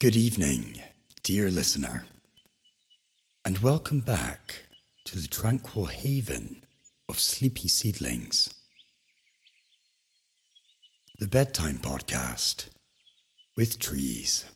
Good evening, dear listener, and welcome back to the tranquil haven of sleepy seedlings. The Bedtime Podcast with Trees.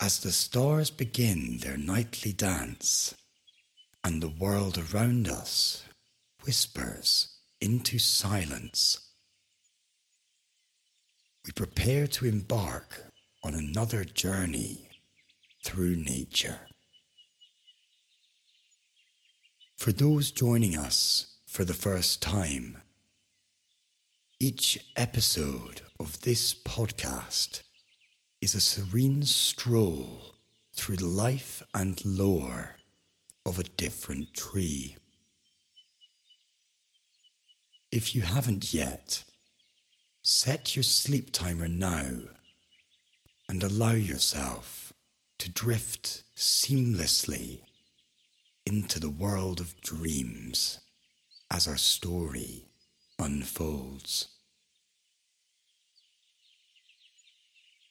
As the stars begin their nightly dance, and the world around us whispers into silence, we prepare to embark on another journey through nature. For those joining us for the first time, each episode of this podcast is a serene stroll through the life and lore of a different tree. If you haven't yet, set your sleep timer now and allow yourself to drift seamlessly into the world of dreams as our story unfolds.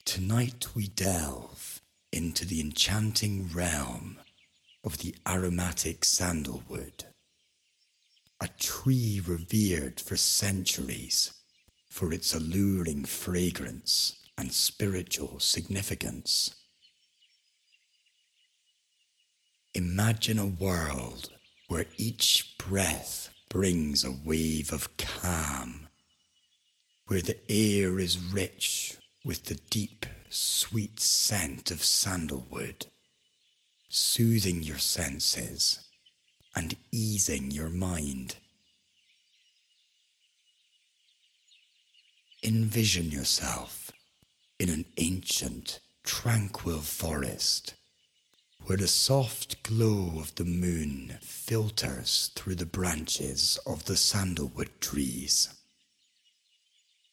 Tonight we delve into the enchanting realm of the aromatic sandalwood, a tree revered for centuries for its alluring fragrance and spiritual significance. Imagine a world where each breath brings a wave of calm, where the air is rich with the deep, sweet scent of sandalwood, soothing your senses and easing your mind. Envision yourself in an ancient, tranquil forest where the soft glow of the moon filters through the branches of the sandalwood trees.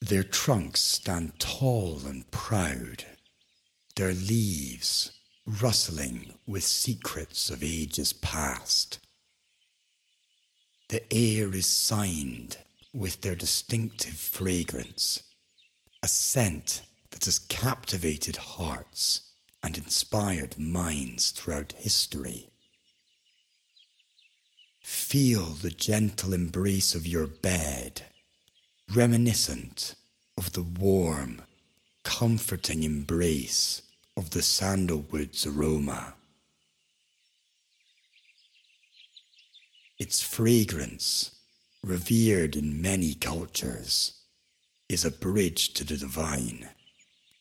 Their trunks stand tall and proud, their leaves rustling with secrets of ages past. The air is signed with their distinctive fragrance, a scent that has captivated hearts and inspired minds throughout history. Feel the gentle embrace of your bed, reminiscent of the warm, comforting embrace of the sandalwood's aroma. Its fragrance, revered in many cultures, is a bridge to the divine,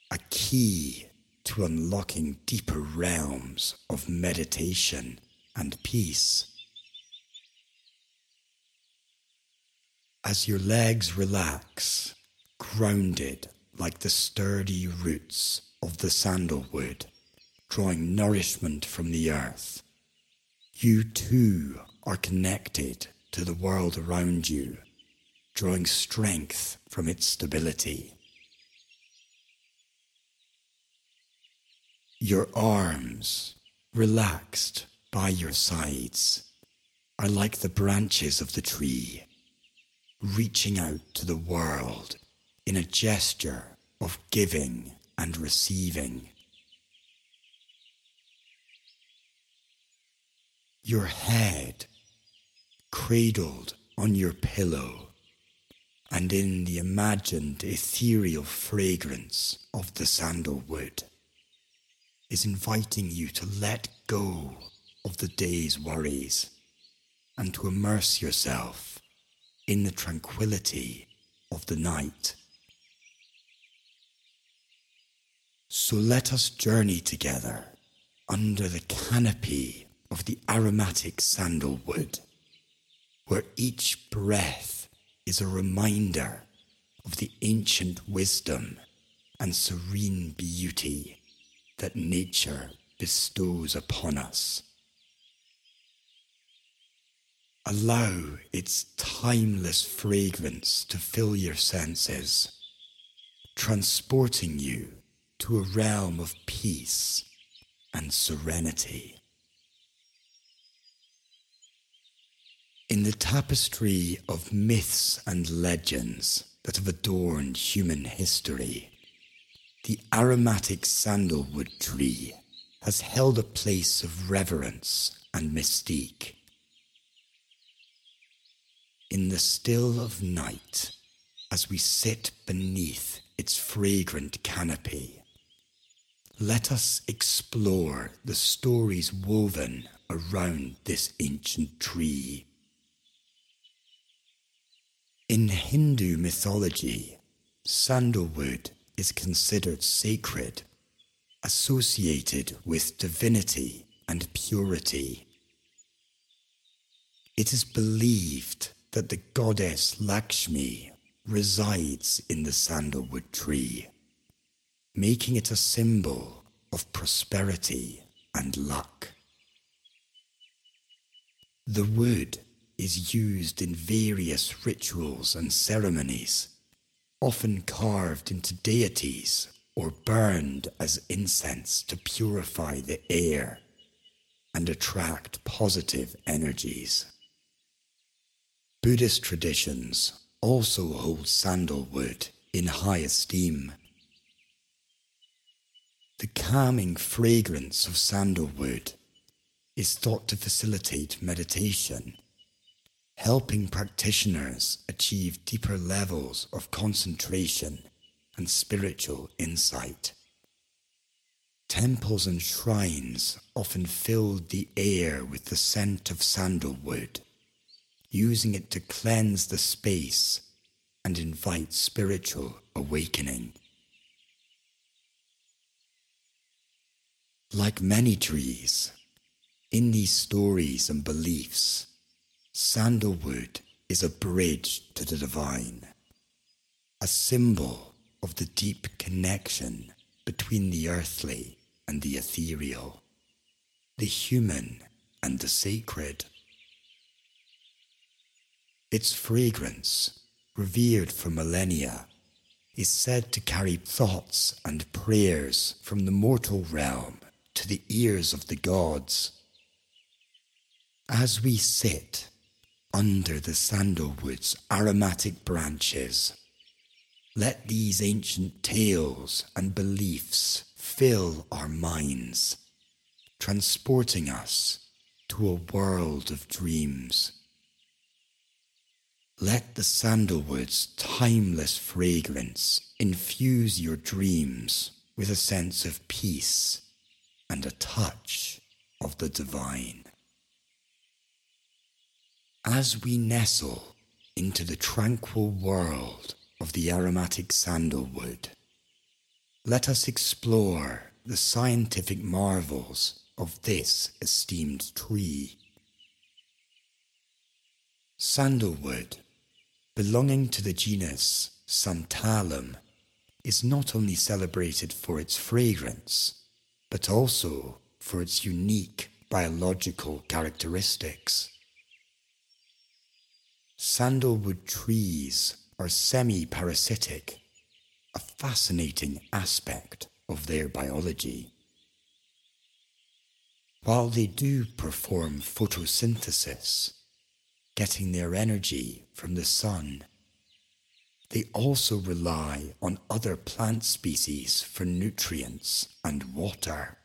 a key to unlocking deeper realms of meditation and peace. As your legs relax, grounded like the sturdy roots of the sandalwood, drawing nourishment from the earth, you too are connected to the world around you, drawing strength from its stability. Your arms, relaxed by your sides, are like the branches of the tree, reaching out to the world in a gesture of giving and receiving. Your head cradled on your pillow and in the imagined ethereal fragrance of the sandalwood is inviting you to let go of the day's worries and to immerse yourself in the tranquility of the night. So let us journey together under the canopy of the aromatic sandalwood, where each breath is a reminder of the ancient wisdom and serene beauty that nature bestows upon us. Allow its timeless fragrance to fill your senses, transporting you to a realm of peace and serenity. In the tapestry of myths and legends that have adorned human history, the aromatic sandalwood tree has held a place of reverence and mystique. In the still of night, as we sit beneath its fragrant canopy, let us explore the stories woven around this ancient tree. In Hindu mythology, sandalwood is considered sacred, associated with divinity and purity. It is believed that the goddess Lakshmi resides in the sandalwood tree, making it a symbol of prosperity and luck. The wood is used in various rituals and ceremonies, often carved into deities or burned as incense to purify the air and attract positive energies. Buddhist traditions also hold sandalwood in high esteem. The calming fragrance of sandalwood is thought to facilitate meditation, helping practitioners achieve deeper levels of concentration and spiritual insight. Temples and shrines often filled the air with the scent of sandalwood using it to cleanse the space and invite spiritual awakening. Like many trees, in these stories and beliefs, sandalwood is a bridge to the divine, a symbol of the deep connection between the earthly and the ethereal, the human and the sacred. Its fragrance, revered for millennia, is said to carry thoughts and prayers from the mortal realm to the ears of the gods. As we sit under the sandalwood's aromatic branches, let these ancient tales and beliefs fill our minds, transporting us to a world of dreams. Let the sandalwood's timeless fragrance infuse your dreams with a sense of peace and a touch of the divine. As we nestle into the tranquil world of the aromatic sandalwood, let us explore the scientific marvels of this esteemed tree. Sandalwood belonging to the genus Santalum, is not only celebrated for its fragrance, but also for its unique biological characteristics. Sandalwood trees are semi parasitic, a fascinating aspect of their biology. While they do perform photosynthesis, getting their energy from the sun. They also rely on other plant species for nutrients and water.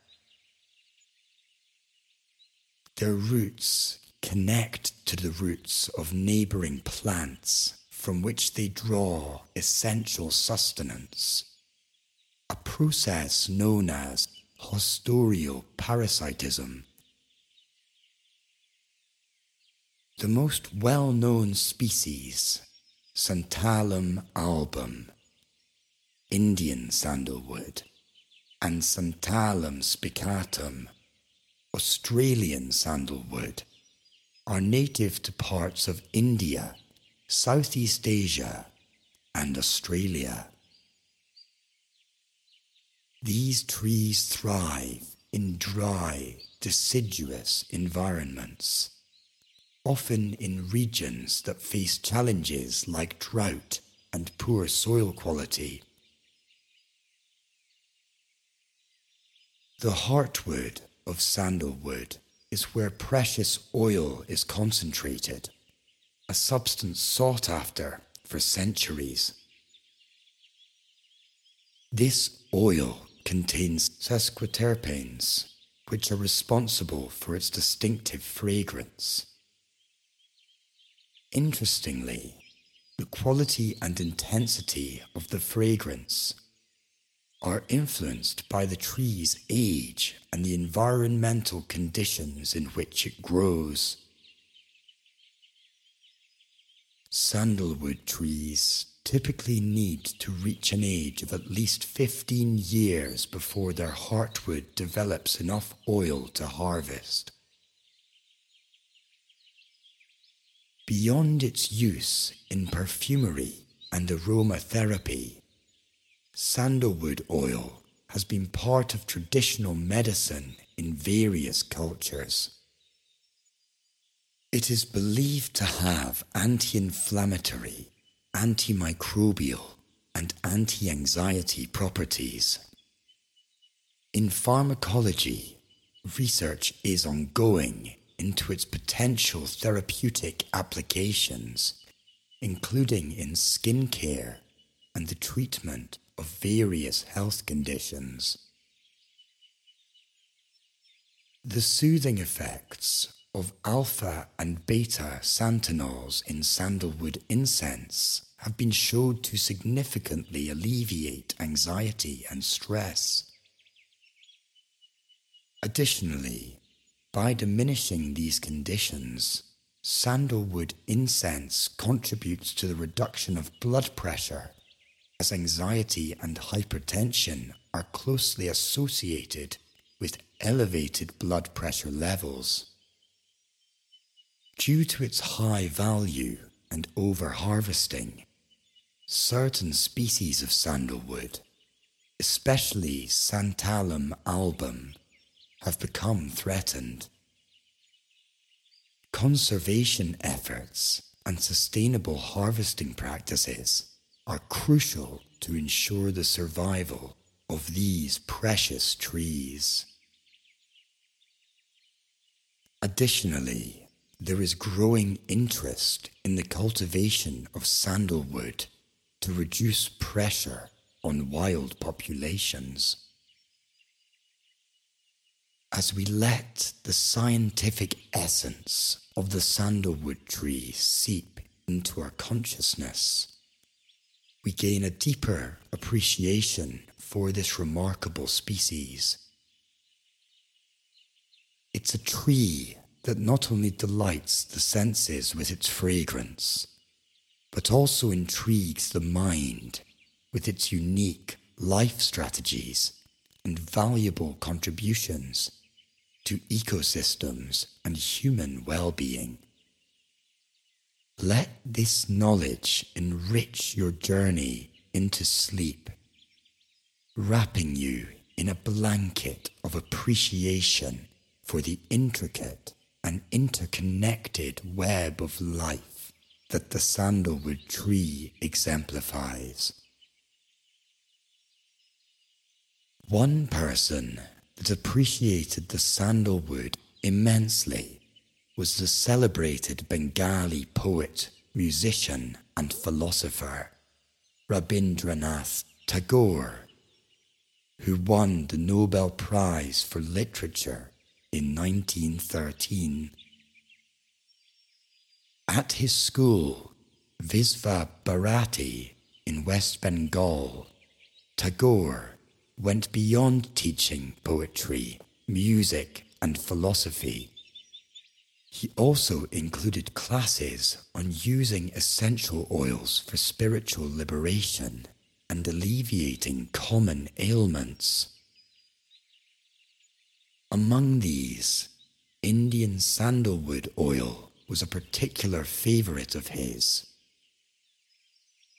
Their roots connect to the roots of neighboring plants from which they draw essential sustenance, a process known as haustorial parasitism. The most well known species, Santalum album, Indian sandalwood, and Santalum spicatum, Australian sandalwood, are native to parts of India, Southeast Asia, and Australia. These trees thrive in dry, deciduous environments often in regions that face challenges like drought and poor soil quality. The heartwood of sandalwood is where precious oil is concentrated, a substance sought after for centuries. This oil contains sesquiterpenes, which are responsible for its distinctive fragrance. Interestingly, the quality and intensity of the fragrance are influenced by the tree's age and the environmental conditions in which it grows. Sandalwood trees typically need to reach an age of at least 15 years before their heartwood develops enough oil to harvest. Beyond its use in perfumery and aromatherapy, sandalwood oil has been part of traditional medicine in various cultures. It is believed to have anti inflammatory, antimicrobial, and anti anxiety properties. In pharmacology, research is ongoing into its potential therapeutic applications, including in skin care and the treatment of various health conditions. The soothing effects of alpha and beta santalols in sandalwood incense have been shown to significantly alleviate anxiety and stress. Additionally, by diminishing these conditions, sandalwood incense contributes to the reduction of blood pressure, as anxiety and hypertension are closely associated with elevated blood pressure levels. Due to its high value and over harvesting, certain species of sandalwood, especially Santalum album, have become threatened. Conservation efforts and sustainable harvesting practices are crucial to ensure the survival of these precious trees. Additionally, there is growing interest in the cultivation of sandalwood to reduce pressure on wild populations. As we let the scientific essence of the sandalwood tree seep into our consciousness, we gain a deeper appreciation for this remarkable species. It's a tree that not only delights the senses with its fragrance, but also intrigues the mind with its unique life strategies and valuable contributions to ecosystems and human well being. Let this knowledge enrich your journey into sleep, wrapping you in a blanket of appreciation for the intricate and interconnected web of life that the sandalwood tree exemplifies. One person that appreciated the sandalwood immensely was the celebrated Bengali poet, musician, and philosopher Rabindranath Tagore, who won the Nobel Prize for Literature in 1913. At his school, Visva Bharati in West Bengal, Tagore went beyond teaching poetry, music, and philosophy. He also included classes on using essential oils for spiritual liberation and alleviating common ailments. Among these, Indian sandalwood oil was a particular favorite of his.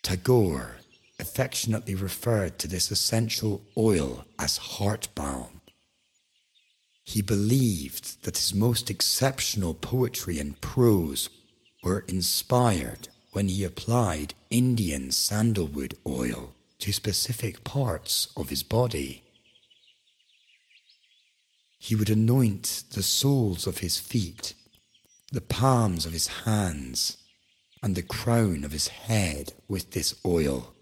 Tagore affectionately referred to this essential oil as heart balm. He believed that his most exceptional poetry and prose were inspired when he applied Indian sandalwood oil to specific parts of his body. He would anoint the soles of his feet, the palms of his hands, and the crown of his head with this oil,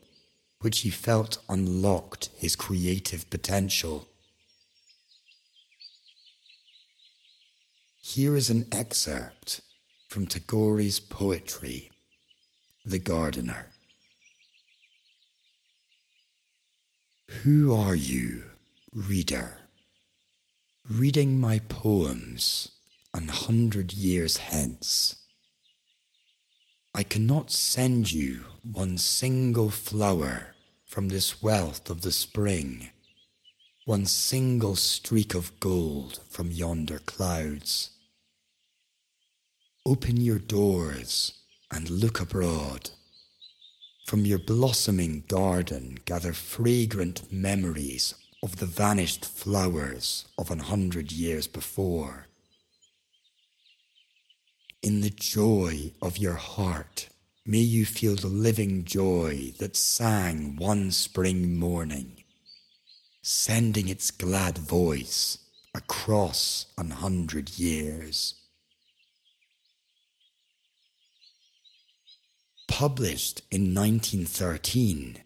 which he felt unlocked his creative potential. Here is an excerpt from Tagore's poetry, The Gardener. Who are you, reader, reading my poems an hundred years hence? I cannot send you one single flower from this wealth of the spring, one single streak of gold from yonder clouds. Open your doors and look abroad. From your blossoming garden, gather fragrant memories of the vanished flowers of an hundred years before. In the joy of your heart, may you feel the living joy that sang one spring morning, sending its glad voice across an hundred years. Published in 1913,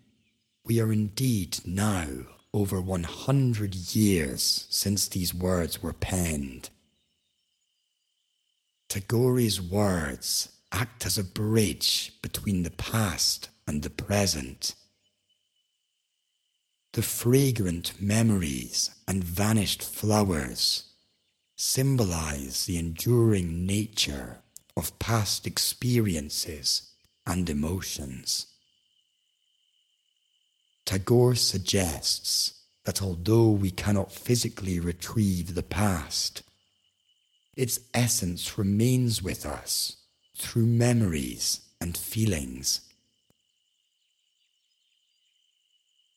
we are indeed now over 100 years since these words were penned. Tagore's words act as a bridge between the past and the present. The fragrant memories and vanished flowers symbolize the enduring nature of past experiences and emotions. Tagore suggests that although we cannot physically retrieve the past, its essence remains with us through memories and feelings.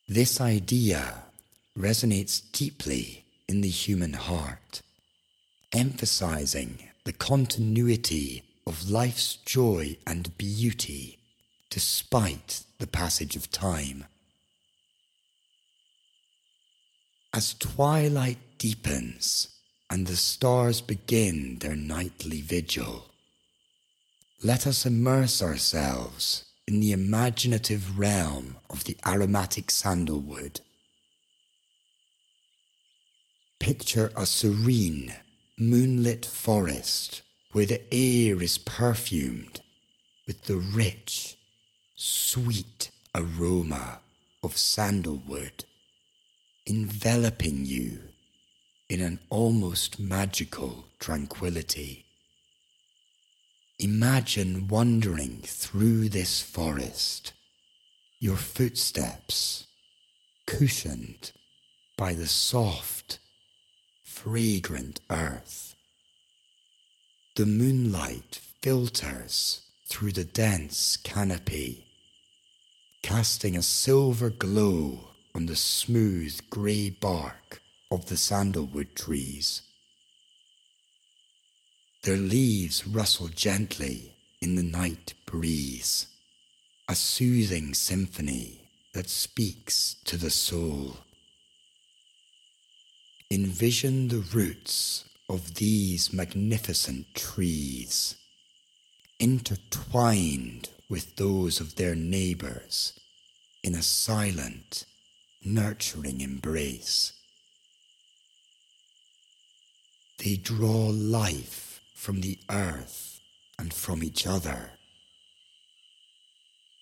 This idea resonates deeply in the human heart, emphasizing the continuity of life's joy and beauty despite the passage of time. As twilight deepens and the stars begin their nightly vigil, let us immerse ourselves in the imaginative realm of the aromatic sandalwood. Picture a serene, moonlit forest where the air is perfumed with the rich, sweet aroma of sandalwood, enveloping you in an almost magical tranquility. Imagine wandering through this forest, your footsteps cushioned by the soft, fragrant earth. The moonlight filters through the dense canopy, casting a silver glow on the smooth grey bark of the sandalwood trees. Their leaves rustle gently in the night breeze, a soothing symphony that speaks to the soul. Envision the roots of these magnificent trees, intertwined with those of their neighbors in a silent, nurturing embrace. They draw life from the earth and from each other,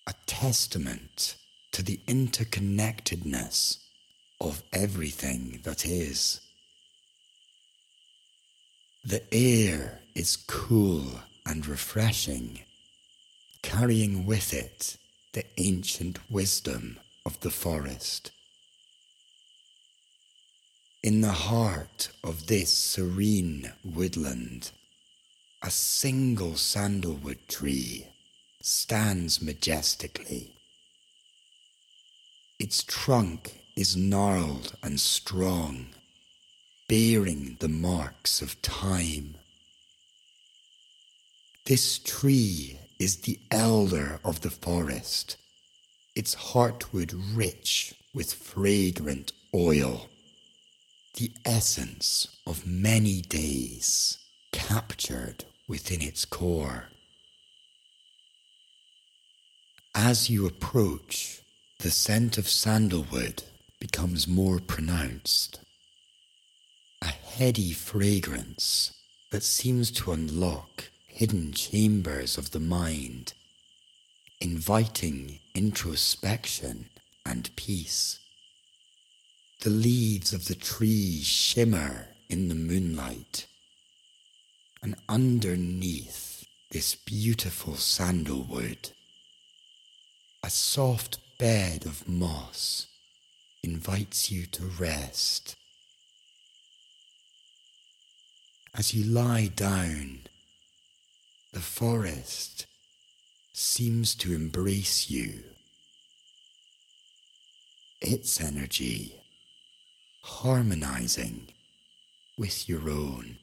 a testament to the interconnectedness of everything that is. The air is cool and refreshing, carrying with it the ancient wisdom of the forest. In the heart of this serene woodland, a single sandalwood tree stands majestically. Its trunk is gnarled and strong bearing the marks of time. This tree is the elder of the forest, its heartwood rich with fragrant oil, the essence of many days captured within its core. As you approach, the scent of sandalwood becomes more pronounced. Heady fragrance that seems to unlock hidden chambers of the mind, inviting introspection and peace. The leaves of the trees shimmer in the moonlight, and underneath this beautiful sandalwood, a soft bed of moss invites you to rest. As you lie down, the forest seems to embrace you. Its energy harmonizing with your own.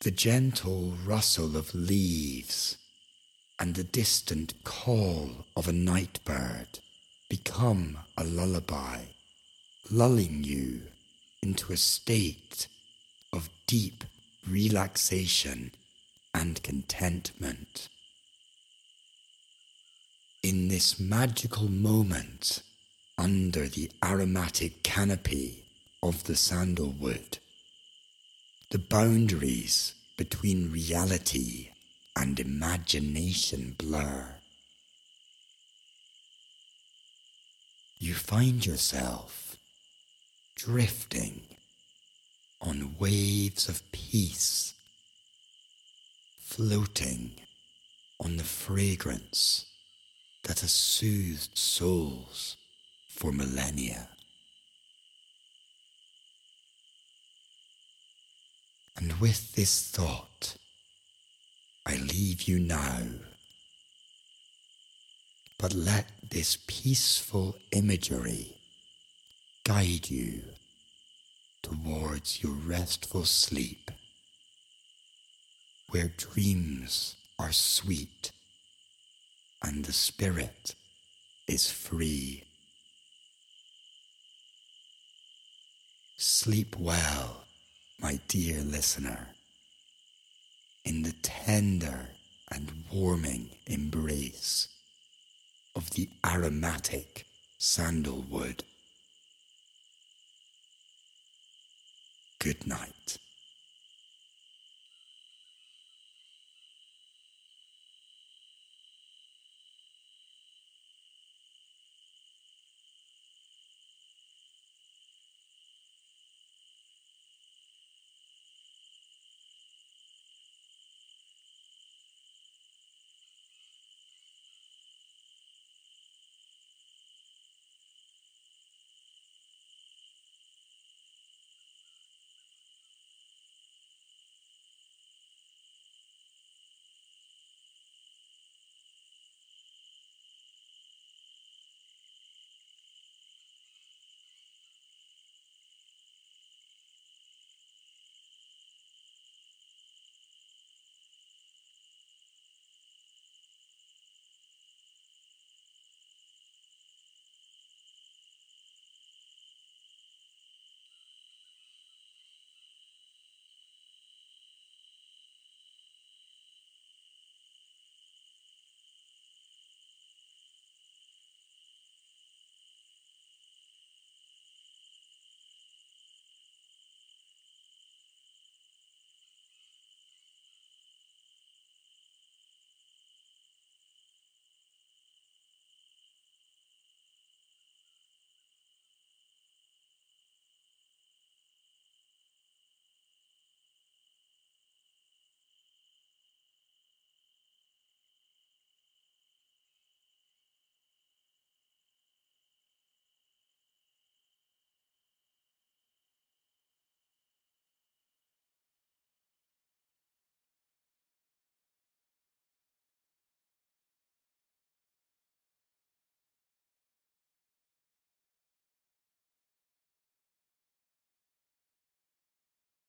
The gentle rustle of leaves and the distant call of a night bird become a lullaby, lulling you into a state of deep relaxation and contentment. In this magical moment, under the aromatic canopy of the sandalwood, the boundaries between reality and imagination blur. You find yourself drifting on waves of peace, floating on the fragrance that has soothed souls for millennia. And with this thought, I leave you now. But let this peaceful imagery guide you towards your restful sleep, where dreams are sweet and the spirit is free. Sleep well, my dear listener in the tender and warming embrace of the aromatic sandalwood. Good night.